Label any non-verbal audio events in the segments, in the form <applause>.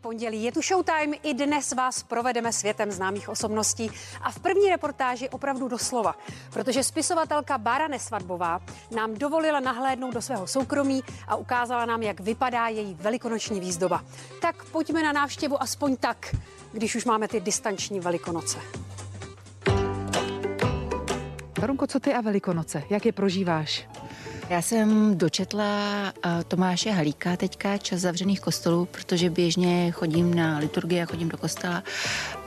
Pondělí je tu Showtime, i dnes vás provedeme světem známých osobností a v první reportáži opravdu doslova, protože spisovatelka Bára Nesvadbová nám dovolila nahlédnout do svého soukromí a ukázala nám, jak vypadá její velikonoční výzdoba. Tak pojďme na návštěvu aspoň tak, když už máme ty distanční velikonoce. Karunko, co ty a Velikonoce? Jak je prožíváš? Já jsem dočetla eh, Tomáše Halíka teďka, čas zavřených kostelů, protože běžně chodím na liturgii a chodím do kostela.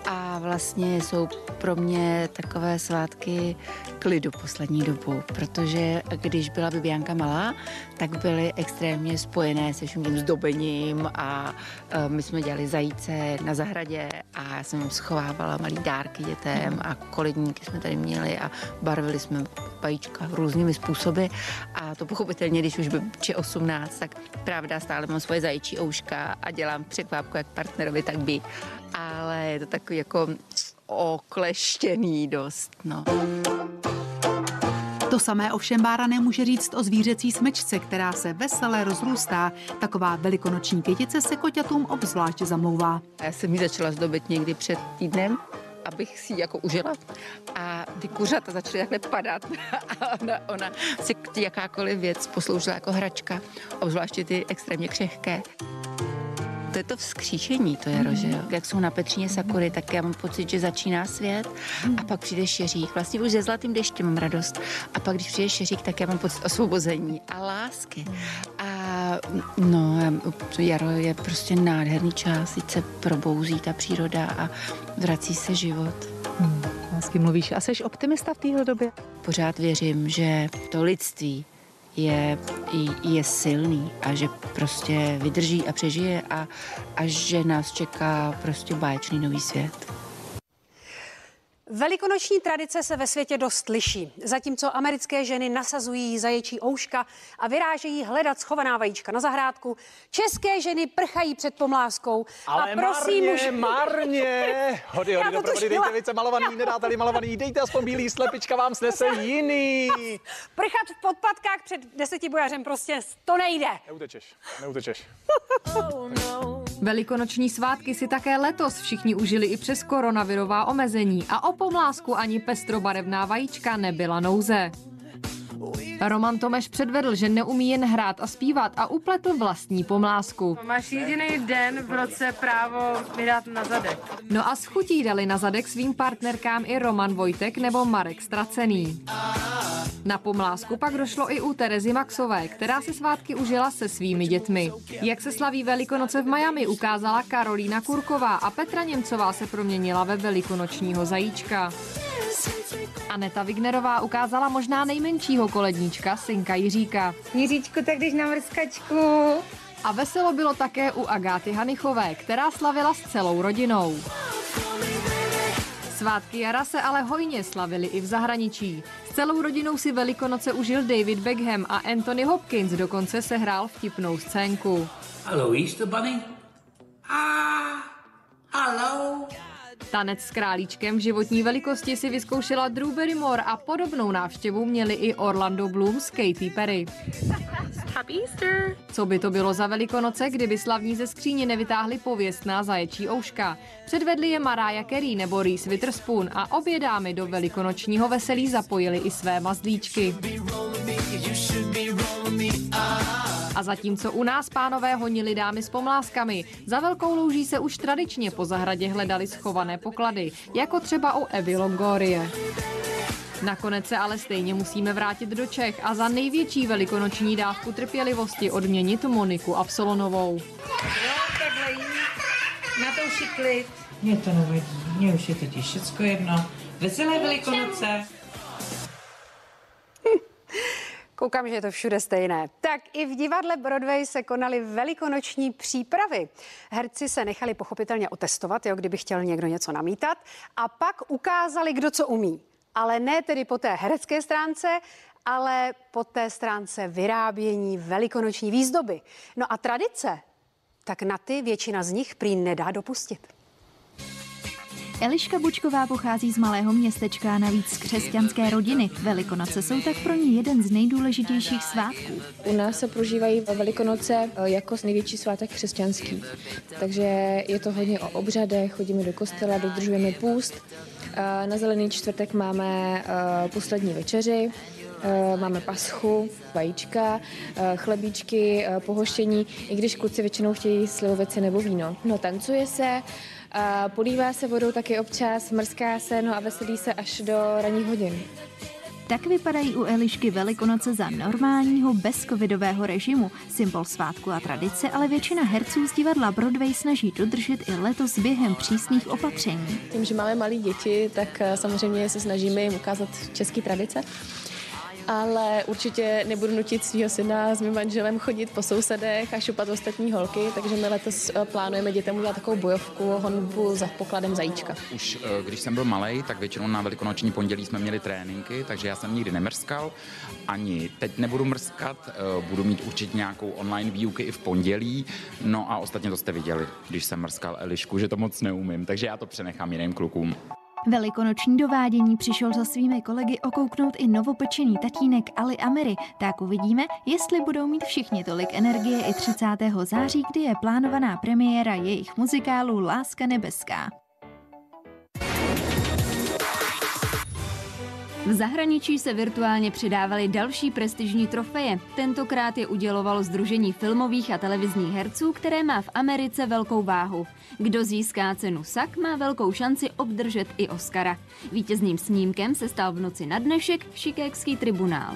A vlastně jsou pro mě takové svátky klidu poslední dobu, protože když byla Bibianka malá, tak byly extrémně spojené se vším zdobením a e, my jsme dělali zajíce na zahradě a já jsem schovávala malý dárky dětem a koledníky jsme tady měli a barvili jsme vajíčka různými způsoby a to pochopitelně, když už či 18, tak pravda, stále mám svoje zajíčí ouška a dělám překvápku jak partnerovi, tak by. Ale je to takový jako okleštěný dost, no. To samé ovšem Bára nemůže říct o zvířecí smečce, která se veselé rozrůstá. Taková velikonoční květice se koťatům obzvlášť zamlouvá. Já jsem ji začala zdobit někdy před týdnem, abych si ji jako užila. A ty kuřata začaly takhle padat <laughs> a ona, ona si jakákoliv věc posloužila jako hračka, obzvláště ty extrémně křehké to je to vzkříšení, to je mm. že jo. Jak jsou na Petříně sakury, tak já mám pocit, že začíná svět a pak přijde šeřík. Vlastně už ze zlatým deštěm mám radost. A pak, když přijde šeřík, tak já mám pocit osvobození a lásky. A no, jaro je prostě nádherný čas, teď se probouzí ta příroda a vrací se život. Hmm, hezky mluvíš. A jsi optimista v téhle době? Pořád věřím, že to lidství je, je silný a že prostě vydrží a přežije a, a že nás čeká prostě báječný nový svět. Velikonoční tradice se ve světě dost liší. Zatímco americké ženy nasazují zaječí ouška a vyrážejí hledat schovaná vajíčka na zahrádku, české ženy prchají před pomláskou. Ale a prosím marně, už... marně. <laughs> Hody, Já hody, tušila. dejte více malovaný, nedáte malovaný, dejte aspoň bílý, slepička vám snese jiný. <laughs> Prchat v podpatkách před desetibojařem prostě to nejde. Neutečeš, neutečeš. <laughs> Velikonoční svátky si také letos všichni užili i přes koronavirová omezení a o pomlásku ani pestrobarevná vajíčka nebyla nouze. Roman Tomeš předvedl, že neumí jen hrát a zpívat a upletl vlastní pomlásku. Máš jediný den v roce právo mi dát na zadek. No a s chutí dali na zadek svým partnerkám i Roman Vojtek nebo Marek Stracený. Na pomlásku pak došlo i u Terezy Maxové, která se svátky užila se svými dětmi. Jak se slaví Velikonoce v Miami, ukázala Karolína Kurková a Petra Němcová se proměnila ve velikonočního zajíčka. Aneta Vignerová ukázala možná nejmenšího koledníčka, synka Jiříka. Jiříčku, tak jdeš na mrskačku. A veselo bylo také u Agáty Hanichové, která slavila s celou rodinou. Svátky jara se ale hojně slavili i v zahraničí. S celou rodinou si Velikonoce užil David Beckham a Anthony Hopkins dokonce sehrál vtipnou scénku. Hello, Easter Bunny. Ah, hello. Tanec s králíčkem v životní velikosti si vyzkoušela Drew Barrymore a podobnou návštěvu měli i Orlando Bloom s Katy Perry. Co by to bylo za velikonoce, kdyby slavní ze skříně nevytáhli pověstná zaječí ouška? Předvedli je Mariah Carey nebo Reese Witherspoon a obě dámy do velikonočního veselí zapojili i své mazlíčky. A zatímco u nás pánové honili dámy s pomláskami, za velkou louží se už tradičně po zahradě hledali schované poklady, jako třeba u Evy Longorie. Nakonec se ale stejně musíme vrátit do Čech a za největší velikonoční dávku trpělivosti odměnit Moniku Absolonovou. Jo, takhle jí. Na to už je klid. Mě to nevadí, mně už je totiž všecko jedno. Veselé velikonoce. <laughs> Koukám, že je to všude stejné. Tak i v divadle Broadway se konaly velikonoční přípravy. Herci se nechali pochopitelně otestovat, jo, kdyby chtěl někdo něco namítat, a pak ukázali, kdo co umí. Ale ne tedy po té herecké stránce, ale po té stránce vyrábění velikonoční výzdoby. No a tradice, tak na ty většina z nich prý nedá dopustit. Eliška Bučková pochází z malého městečka a navíc z křesťanské rodiny. Velikonoce jsou tak pro ní jeden z nejdůležitějších svátků. U nás se prožívají Velikonoce jako největší svátek křesťanský. Takže je to hodně o obřadech, chodíme do kostela, dodržujeme půst. Na zelený čtvrtek máme poslední večeři, máme paschen, vajíčka, chlebíčky, pohoštění, i když kluci většinou chtějí slivovice nebo víno. No, tancuje se, polívá se vodou taky občas, mrská se, no a veselí se až do ranních hodin. Tak vypadají u Elišky Velikonoce za normálního bezcovidového režimu. Symbol svátku a tradice, ale většina herců z divadla Broadway snaží dodržet i letos během přísných opatření. Tím, že máme malé děti, tak eh, samozřejmě se snažíme jim ukázat české tradice ale určitě nebudu nutit svého syna s mým manželem chodit po sousedech a šupat ostatní holky, takže my letos eh, plánujeme dětem udělat takovou bojovku, honbu za pokladem zajíčka. Už eh, když jsem byl malý, tak většinou na velikonoční pondělí jsme měli tréninky, takže já jsem nikdy nemrskal, ani teď nebudu mrskat, eh, budu mít určitě nějakou online výuky i v pondělí, no a ostatně to jste viděli, když jsem mrskal Elišku, že to moc neumím, takže já to přenechám jiným klukům. Velikonoční dovádění přišel za svými kolegy okouknout i novopečený tatínek Ali Amery, tak uvidíme, jestli budou mít všichni tolik energie i 30. září, kdy je plánovaná premiéra jejich muzikálu Láska nebeská. V zahraničí se virtuálně přidávaly další prestižní trofeje. Tentokrát je udělovalo Združení filmových a televizních herců, které má v Americe velkou váhu. Kdo získá cenu SAK, má velkou šanci obdržet i Oscara. Vítězným snímkem se stal v noci na dnešek Šikékský tribunál.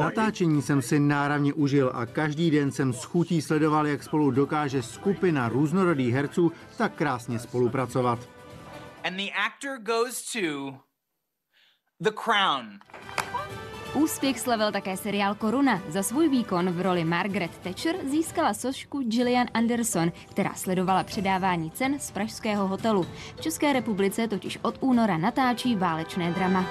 Natáčení jsem si náravně užil a každý den jsem s chutí sledoval, jak spolu dokáže skupina různorodých herců tak krásně spolupracovat. And the actor goes to The Crown. Úspěch slavil také seriál Koruna. Za svůj výkon v roli Margaret Thatcher získala sošku Gillian Anderson, která sledovala předávání cen z pražského hotelu. V České republice totiž od února natáčí válečné drama.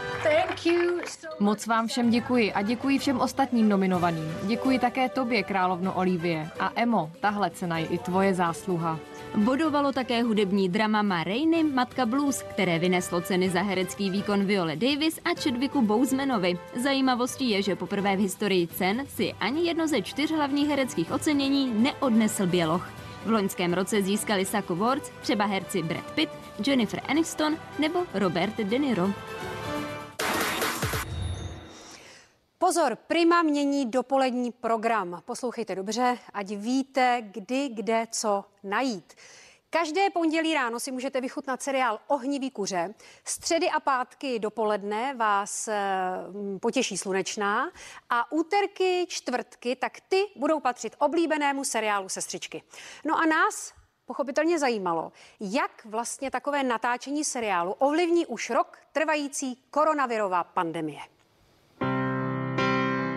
Moc vám všem děkuji a děkuji všem ostatním nominovaným. Děkuji také tobě, královno Olivie. A Emo, tahle cena je i tvoje zásluha. Bodovalo také hudební drama Ma Rainey, Matka Blues, které vyneslo ceny za herecký výkon Viola Davis a Chadwicku Bosemanovi. Zajímavostí je, že poprvé v historii cen si ani jedno ze čtyř hlavních hereckých ocenění neodnesl Běloch. V loňském roce získali SAG Awards třeba herci Brad Pitt, Jennifer Aniston nebo Robert De Niro. Pozor, Prima mění dopolední program. Poslouchejte dobře, ať víte, kdy, kde, co najít. Každé pondělí ráno si můžete vychutnat seriál Ohnivý kuře. Středy a pátky dopoledne vás e, potěší slunečná a úterky, čtvrtky, tak ty budou patřit oblíbenému seriálu Sestřičky. No a nás pochopitelně zajímalo, jak vlastně takové natáčení seriálu ovlivní už rok trvající koronavirová pandemie.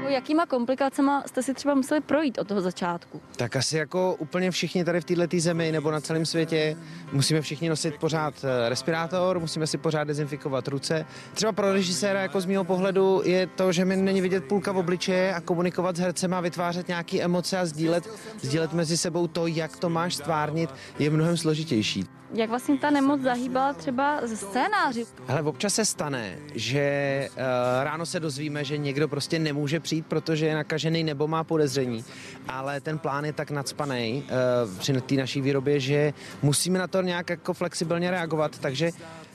Jakýma komplikacemi jste si třeba museli projít od toho začátku? Tak asi jako úplně všichni tady v této zemi nebo na celém světě musíme všichni nosit pořád eh, respirátor, musíme si pořád dezinfikovat ruce. Třeba pro režiséra jako z mého pohledu je to, že mi není vidět půlka v obličeje a komunikovat s hercem a vytvářet nějaké emoce a sdílet, sdílet mezi sebou to, jak to máš stvárnit, je mnohem složitější jak vlastně ta nemoc zahýbala třeba ze scénáři. Ale občas se stane, že uh, ráno se dozvíme, že někdo prostě nemůže přijít, protože je nakažený nebo má podezření, ale ten plán je tak nadspaný uh, při té naší výrobě, že musíme na to nějak jako flexibilně reagovat, takže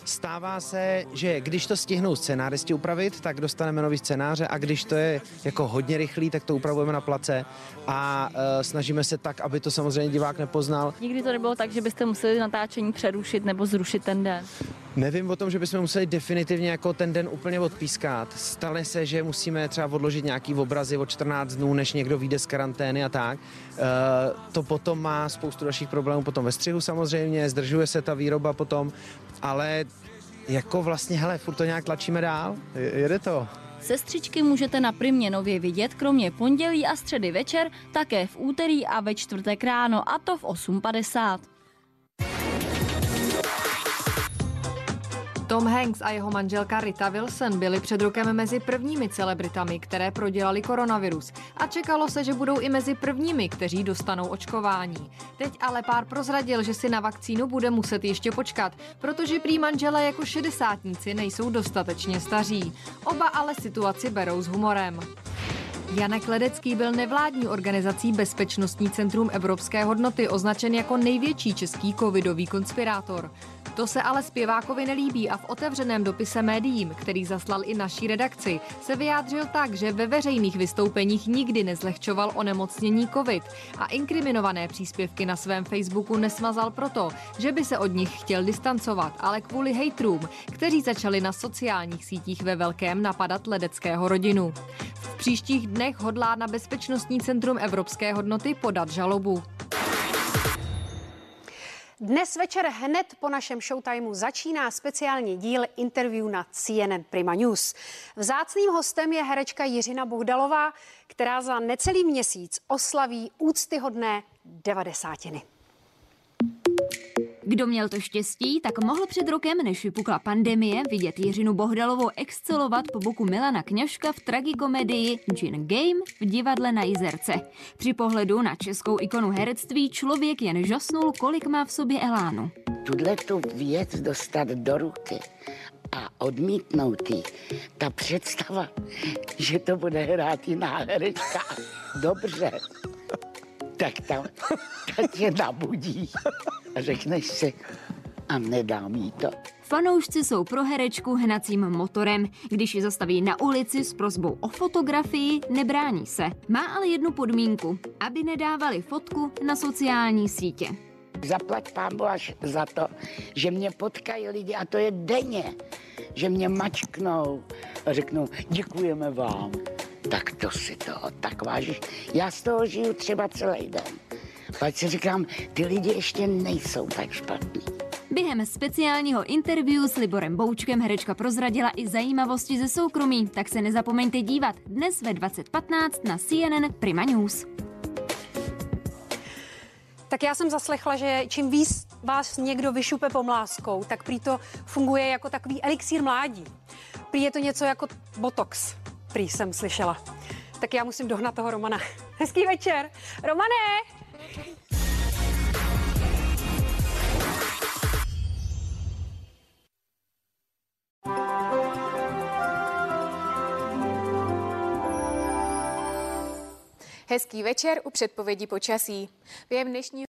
Stává se, že když to stihnou scénáristi upravit, tak dostaneme nový scénáře a když to je jako hodně rychlý, tak to upravujeme na place a uh, snažíme se tak, aby to samozřejmě divák nepoznal. Nikdy to nebylo tak, že byste museli natáčení přerušit nebo zrušit ten den? Nevím o tom, že bychom museli definitivně jako ten den úplně odpískat. Stane se, že musíme třeba odložit nějaký obrazy o 14 dnů, než někdo vyjde z karantény a tak. Uh, to potom má spoustu dalších problémů potom ve střihu samozřejmě, zdržuje se ta výroba potom, ale jako vlastně, hele, furt to nějak tlačíme dál, jede to. Sestřičky můžete na Primě nově vidět kromě pondělí a středy večer, také v úterý a ve čtvrtek ráno, a to v 8.50. Tom Hanks a jeho manželka Rita Wilson byli před rokem mezi prvními celebritami, které prodělali koronavirus a čekalo se, že budou i mezi prvními, kteří dostanou očkování. Teď ale pár prozradil, že si na vakcínu bude muset ještě počkat, protože prý manželé jako šedesátníci nejsou dostatečně staří. Oba ale situaci berou s humorem. Janek Ledecký byl nevládní organizací Bezpečnostní centrum Evropské hodnoty označen jako největší český covidový konspirátor. To se ale zpěvákovi nelíbí a v otevřeném dopise médiím, který zaslal i naší redakci, se vyjádřil tak, že ve veřejných vystoupeních nikdy nezlehčoval onemocnění covid a inkriminované příspěvky na svém Facebooku nesmazal proto, že by se od nich chtěl distancovat, ale kvůli hejtrům, kteří začali na sociálních sítích ve velkém napadat ledeckého rodinu. V příštích dnech hodlá na Bezpečnostní centrum Evropské hodnoty podat žalobu. Dnes večer hned po našem showtimeu začíná speciální díl interview na CNN Prima News. Vzácným hostem je herečka Jiřina Bohdalová, která za necelý měsíc oslaví úctyhodné devadesátiny. Kdo měl to štěstí, tak mohl před rokem, než vypukla pandemie, vidět Jiřinu Bohdalovou excelovat po boku Milana Kňažka v tragikomedii Gin Game v divadle na Jizerce. Při pohledu na českou ikonu herectví člověk jen žasnul, kolik má v sobě elánu. Tuhle tu věc dostat do ruky a odmítnout jí, ta představa, že to bude hrát jiná herečka, dobře, tak tam, <laughs> ta tě nabudí a řekneš si, a nedám jí to. Fanoušci jsou pro herečku hnacím motorem. Když ji zastaví na ulici s prozbou o fotografii, nebrání se. Má ale jednu podmínku, aby nedávali fotku na sociální sítě. Zaplať pámu až za to, že mě potkají lidi, a to je denně, že mě mačknou a řeknou, děkujeme vám. Tak to si toho tak vážíš. Já z toho žiju třeba celý den. Pak si říkám, ty lidi ještě nejsou tak špatní. Během speciálního interview s Liborem Boučkem herečka prozradila i zajímavosti ze soukromí, tak se nezapomeňte dívat dnes ve 2015 na CNN Prima News. Tak já jsem zaslechla, že čím víc vás někdo vyšupe pomláskou, tak prý to funguje jako takový elixír mládí. Prý je to něco jako botox, prý jsem slyšela. Tak já musím dohnat toho Romana. Hezký večer. Romane! Hezký večer u předpovědi počasí. Během dnešního